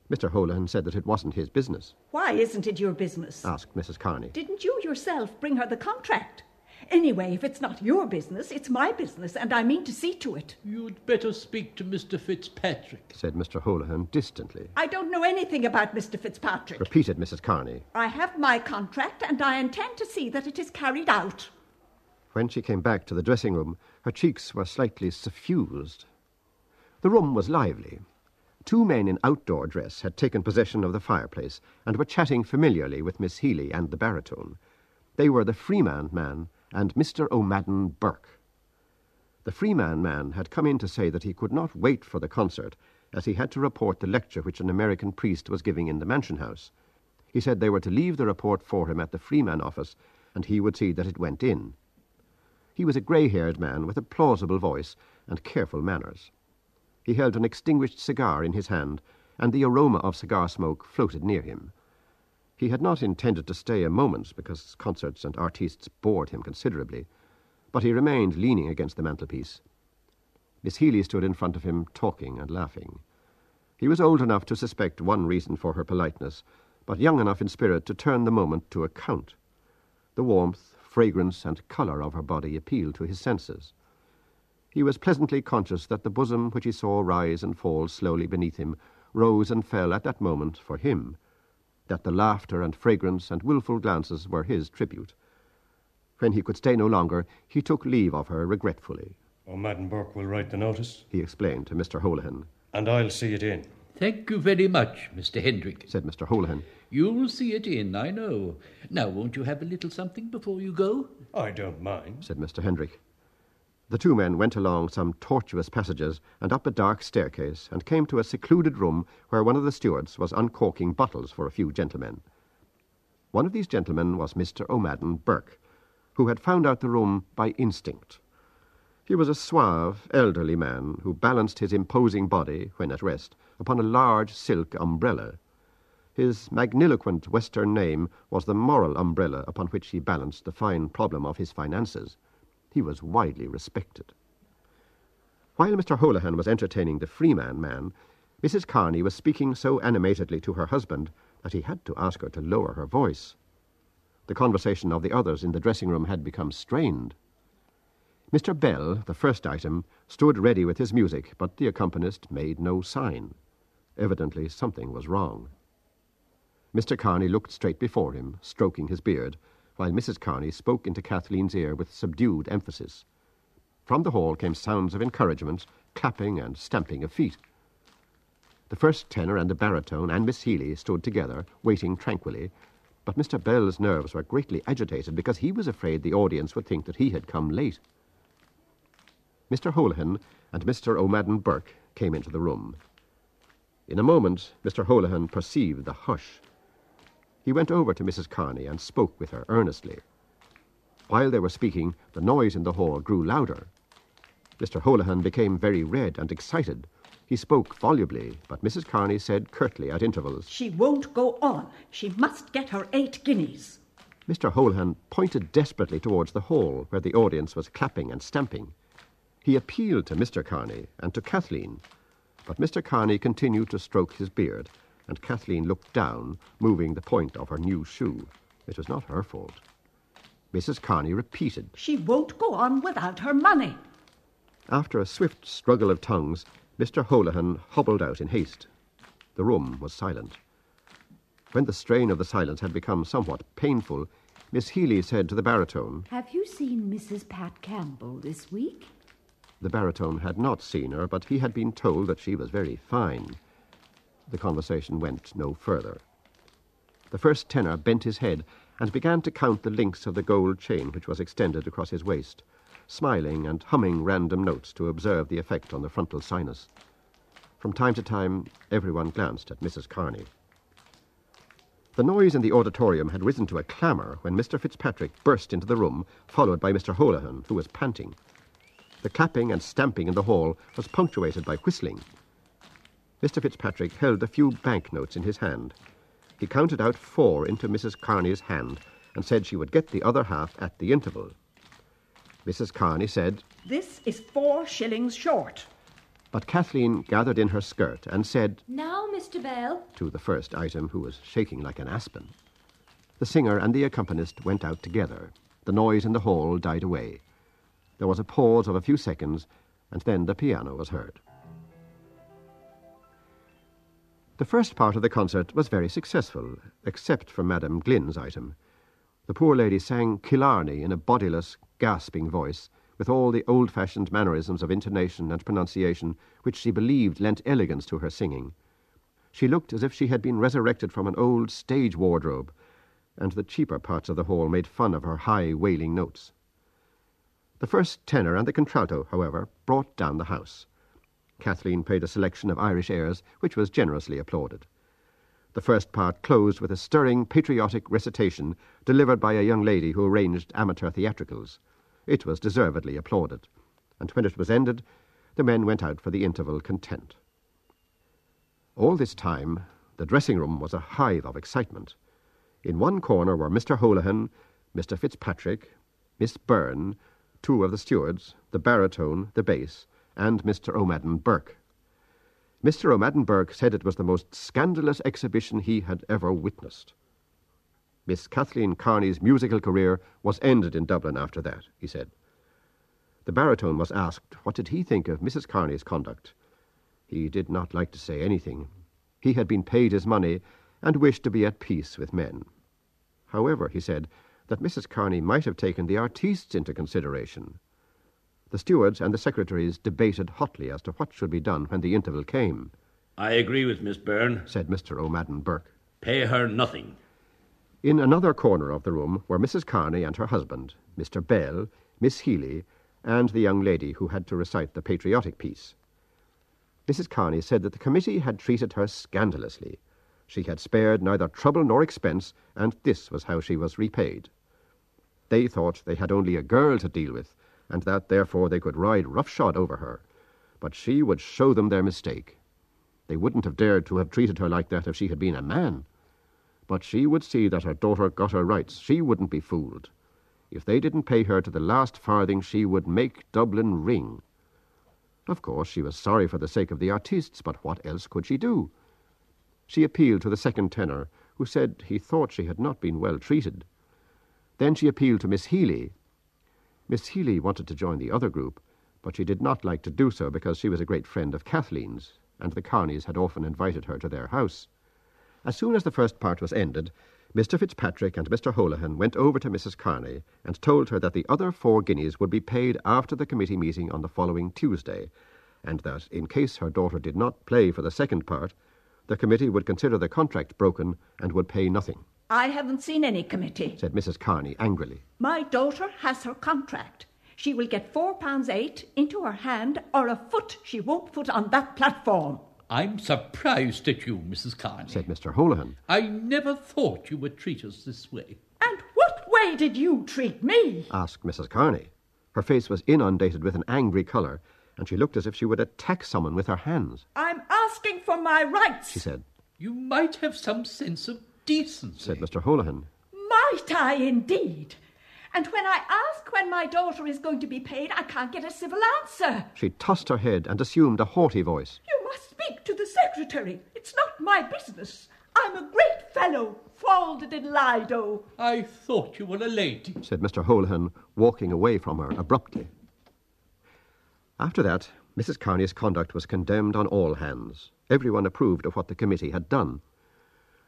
[SPEAKER 6] Mr. Holohan said that it wasn't his business,
[SPEAKER 8] Why isn't it your business?
[SPEAKER 6] asked Mrs. Kearney.
[SPEAKER 8] Didn't you yourself bring her the contract? Anyway, if it's not your business, it's my business, and I mean to see to it.
[SPEAKER 10] You'd better speak to Mr. Fitzpatrick.
[SPEAKER 6] said Mr. Holohan distantly.
[SPEAKER 8] I don't know anything about Mr. Fitzpatrick.
[SPEAKER 6] Repeated Mrs. Kearney.
[SPEAKER 8] I have my contract, and I intend to see that it is carried out.
[SPEAKER 6] When she came back to the dressing room, her cheeks were slightly suffused. The room was lively. Two men in outdoor dress had taken possession of the fireplace and were chatting familiarly with Miss Healy and the baritone. They were the Freeman man and Mr. O'Madden Burke. The Freeman man had come in to say that he could not wait for the concert, as he had to report the lecture which an American priest was giving in the mansion house. He said they were to leave the report for him at the Freeman office, and he would see that it went in. He was a grey haired man with a plausible voice and careful manners. He held an extinguished cigar in his hand, and the aroma of cigar smoke floated near him. He had not intended to stay a moment because concerts and artistes bored him considerably, but he remained leaning against the mantelpiece. Miss Healy stood in front of him, talking and laughing. He was old enough to suspect one reason for her politeness, but young enough in spirit to turn the moment to account. The warmth, fragrance, and colour of her body appealed to his senses. He was pleasantly conscious that the bosom which he saw rise and fall slowly beneath him rose and fell at that moment for him, that the laughter and fragrance and wilful glances were his tribute. When he could stay no longer, he took leave of her regretfully.
[SPEAKER 11] O'Madden Burke will write the notice,
[SPEAKER 6] He explained to Mr. Holohan,
[SPEAKER 11] and I'll see it in.
[SPEAKER 10] Thank you very much, Mr. Hendrick.
[SPEAKER 6] said Mr. Holohan.
[SPEAKER 10] You'll see it in, I know. Now, won't you have a little something before you go?
[SPEAKER 11] I don't mind.
[SPEAKER 6] said Mr. Hendrick. The two men went along some tortuous passages and up a dark staircase and came to a secluded room where one of the stewards was uncorking bottles for a few gentlemen. One of these gentlemen was Mr. O'Madden Burke, who had found out the room by instinct. He was a suave, elderly man who balanced his imposing body, when at rest, upon a large silk umbrella. His magniloquent Western name was the moral umbrella upon which he balanced the fine problem of his finances. He was widely respected. While Mr. Holohan was entertaining the Freeman man, Mrs. Kearney was speaking so animatedly to her husband that he had to ask her to lower her voice. The conversation of the others in the dressing room had become strained. Mr. Bell, the first item, stood ready with his music, but the accompanist made no sign. Evidently something was wrong. Mr. Kearney looked straight before him, stroking his beard, while Mrs. Kearney spoke into Kathleen's ear with subdued emphasis. From the hall came sounds of encouragement, clapping and stamping of feet. The first tenor and the baritone and Miss Healy stood together, waiting tranquilly, but Mr. Bell's nerves were greatly agitated because he was afraid the audience would think that he had come late. Mr. Holohan and Mr. O'Madden Burke came into the room. In a moment, Mr. Holohan perceived the hush. He went over to Mrs. Kearney and spoke with her earnestly. While they were speaking, the noise in the hall grew louder. Mr. Holohan became very red and excited. He spoke volubly, but Mrs. Kearney said curtly at intervals.
[SPEAKER 8] She won't go on. She must get her eight guineas.
[SPEAKER 6] Mr. Holohan pointed desperately towards the hall, where the audience was clapping and stamping. He appealed to Mr. Kearney and to Kathleen, but Mr. Kearney continued to stroke his beard, and Kathleen looked down, moving the point of her new shoe. It was not her fault. Mrs. Kearney repeated.
[SPEAKER 8] She won't go on without her money.
[SPEAKER 6] After a swift struggle of tongues, Mr. Holohan hobbled out in haste. The room was silent. When the strain of the silence had become somewhat painful, Miss Healy said to the baritone,
[SPEAKER 12] Have you seen Mrs. Pat Campbell this week?
[SPEAKER 6] The baritone had not seen her, but he had been told that she was very fine. The conversation went no further. The first tenor bent his head and began to count the links of the gold chain which was extended across his waist, smiling and humming random notes to observe the effect on the frontal sinus. From time to time, everyone glanced at Mrs. Kearney. The noise in the auditorium had risen to a clamour when Mr. Fitzpatrick burst into the room, followed by Mr. Holohan, who was panting. The clapping and stamping in the hall was punctuated by whistling. Mr. Fitzpatrick held a few banknotes in his hand. He counted out four into Mrs. Kearney's hand and said she would get the other half at the interval. Mrs. Kearney said,
[SPEAKER 8] This is four shillings short.
[SPEAKER 6] But Kathleen gathered in her skirt and said,
[SPEAKER 9] Now, Mr. Bell.
[SPEAKER 6] to the first item, who was shaking like an aspen. The singer and the accompanist went out together. The noise in the hall died away. There was a pause of a few seconds, and then the piano was heard. The first part of the concert was very successful, except for Madame Glynn's item. The poor lady sang Killarney in a bodiless, gasping voice, with all the old fashioned mannerisms of intonation and pronunciation which she believed lent elegance to her singing. She looked as if she had been resurrected from an old stage wardrobe, and the cheaper parts of the hall made fun of her high, wailing notes. The first tenor and the contralto, however, brought down the house. Kathleen played a selection of Irish airs, which was generously applauded. The first part closed with a stirring patriotic recitation delivered by a young lady who arranged amateur theatricals. It was deservedly applauded, and when it was ended, the men went out for the interval content. All this time, the dressing room was a hive of excitement. In one corner were Mr. Holohan, Mr. Fitzpatrick, Miss Beirne, two of the stewards, the baritone, the bass, and Mr. O'Madden Burke. Mr. O'Madden Burke said it was the most scandalous exhibition he had ever witnessed. Miss Kathleen Kearney's musical career was ended in Dublin after that, he said. The baritone was asked what did he think of Mrs. Kearney's conduct. He did not like to say anything. He had been paid his money and wished to be at peace with men. However, he said that Mrs. Kearney might have taken the artistes into consideration. The stewards and the secretaries debated hotly as to what should be done when the interval came.
[SPEAKER 10] I agree with Miss Beirne,
[SPEAKER 6] said Mr. O'Madden Burke.
[SPEAKER 10] Pay her nothing.
[SPEAKER 6] In another corner of the room were Mrs. Kearney and her husband, Mr. Bell, Miss Healy, and the young lady who had to recite the patriotic piece. Mrs. Kearney said that the committee had treated her scandalously. She had spared neither trouble nor expense, and this was how she was repaid. They thought they had only a girl to deal with, and that therefore they could ride roughshod over her. But she would show them their mistake. They wouldn't have dared to have treated her like that if she had been a man. But she would see that her daughter got her rights. She wouldn't be fooled. If they didn't pay her to the last farthing, she would make Dublin ring. Of course, she was sorry for the sake of the artistes, but what else could she do? She appealed to the second tenor, who said he thought she had not been well treated. Then she appealed to Miss Healy. Miss Healy wanted to join the other group, but she did not like to do so because she was a great friend of Kathleen's, and the Kearneys had often invited her to their house. As soon as the first part was ended, Mr. Fitzpatrick and Mr. Holohan went over to Mrs. Kearney and told her that the other four guineas would be paid after the committee meeting on the following Tuesday, and that, in case her daughter did not play for the second part, the committee would consider the contract broken and would pay nothing.
[SPEAKER 8] I haven't seen any committee,
[SPEAKER 6] said Mrs. Kearney angrily.
[SPEAKER 8] My daughter has her contract. She will get four pounds eight into her hand, or a foot she won't put on that platform.
[SPEAKER 10] I'm surprised at you, Mrs. Kearney,
[SPEAKER 6] said Mr. Holohan.
[SPEAKER 10] I never thought you would treat us this way.
[SPEAKER 8] And what way did you treat me?
[SPEAKER 6] asked Mrs. Kearney. Her face was inundated with an angry colour, and she looked as if she would attack someone with her hands.
[SPEAKER 8] I'm asking for my rights.
[SPEAKER 6] She said.
[SPEAKER 10] You might have some sense of decency,
[SPEAKER 6] said Mr. Holohan.
[SPEAKER 8] Might I indeed? And when I ask when my daughter is going to be paid, I can't get a civil answer.
[SPEAKER 6] She tossed her head and assumed a haughty voice.
[SPEAKER 8] You must speak to the secretary. It's not my business. I'm a great fellow, folded in Lido.
[SPEAKER 10] I thought you were a lady,
[SPEAKER 6] said Mr. Holohan, walking away from her abruptly. After that, Mrs. Kearney's conduct was condemned on all hands. Everyone approved of what the committee had done.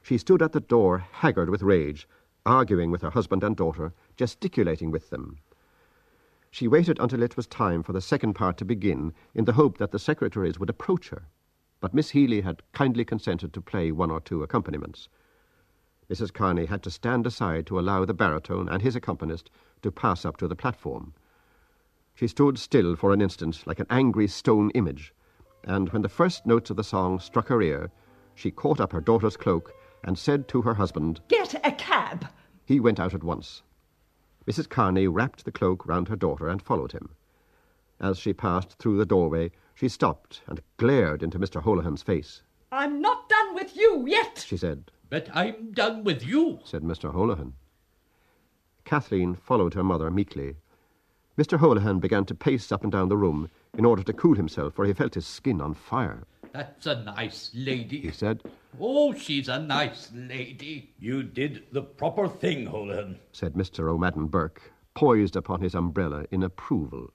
[SPEAKER 6] She stood at the door, haggard with rage, arguing with her husband and daughter, gesticulating with them. She waited until it was time for the second part to begin, in the hope that the secretaries would approach her. But Miss Healy had kindly consented to play one or two accompaniments. Mrs. Kearney had to stand aside to allow the baritone and his accompanist to pass up to the platform. She stood still for an instant like an angry stone image, and when the first notes of the song struck her ear, she caught up her daughter's cloak and said to her husband,
[SPEAKER 8] Get a cab.
[SPEAKER 6] He went out at once. Mrs. Kearney wrapped the cloak round her daughter and followed him. As she passed through the doorway, she stopped and glared into Mr. Holohan's face.
[SPEAKER 8] I'm not done with you yet,
[SPEAKER 6] she said.
[SPEAKER 10] But I'm done with you,
[SPEAKER 6] said Mr. Holohan. Kathleen followed her mother meekly. Mr. Holohan began to pace up and down the room in order to cool himself, for he felt his skin on fire.
[SPEAKER 10] That's a nice lady,
[SPEAKER 6] he said.
[SPEAKER 10] Oh, she's a nice lady.
[SPEAKER 11] You did the proper thing, Holohan,
[SPEAKER 6] said Mr. O'Madden Burke, poised upon his umbrella in approval.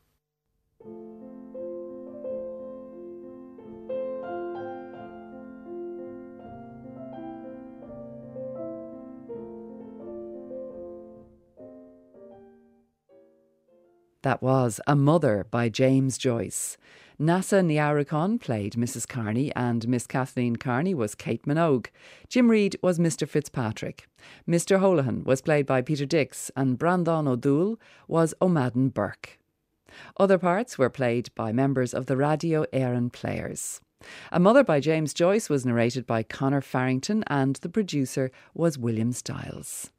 [SPEAKER 5] That was A Mother by James Joyce. Nasa Niaricon played Mrs. Kearney, and Miss Kathleen Kearney was Kate Minogue. Jim Reid was Mr. Fitzpatrick. Mr. Holohan was played by Peter Dix, and Brandon O'Doul was O'Madden Burke. Other parts were played by members of the Radio Éireann Players. A Mother by James Joyce was narrated by Conor Farrington, and the producer was William Stiles.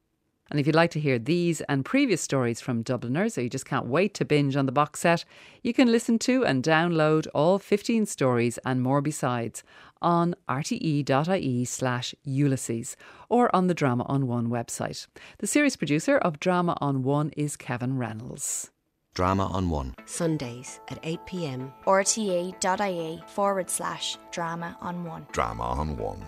[SPEAKER 5] And if you'd like to hear these and previous stories from Dubliners, or you just can't wait to binge on the box set, you can listen to and download all 15 stories and more besides on rte.ie slash Ulysses or on the Drama on One website. The series producer of Drama on One is Kevin Reynolds.
[SPEAKER 2] Drama on One. Sundays at 8 pm.
[SPEAKER 3] rte.ie forward slash drama on one.
[SPEAKER 13] Drama on One.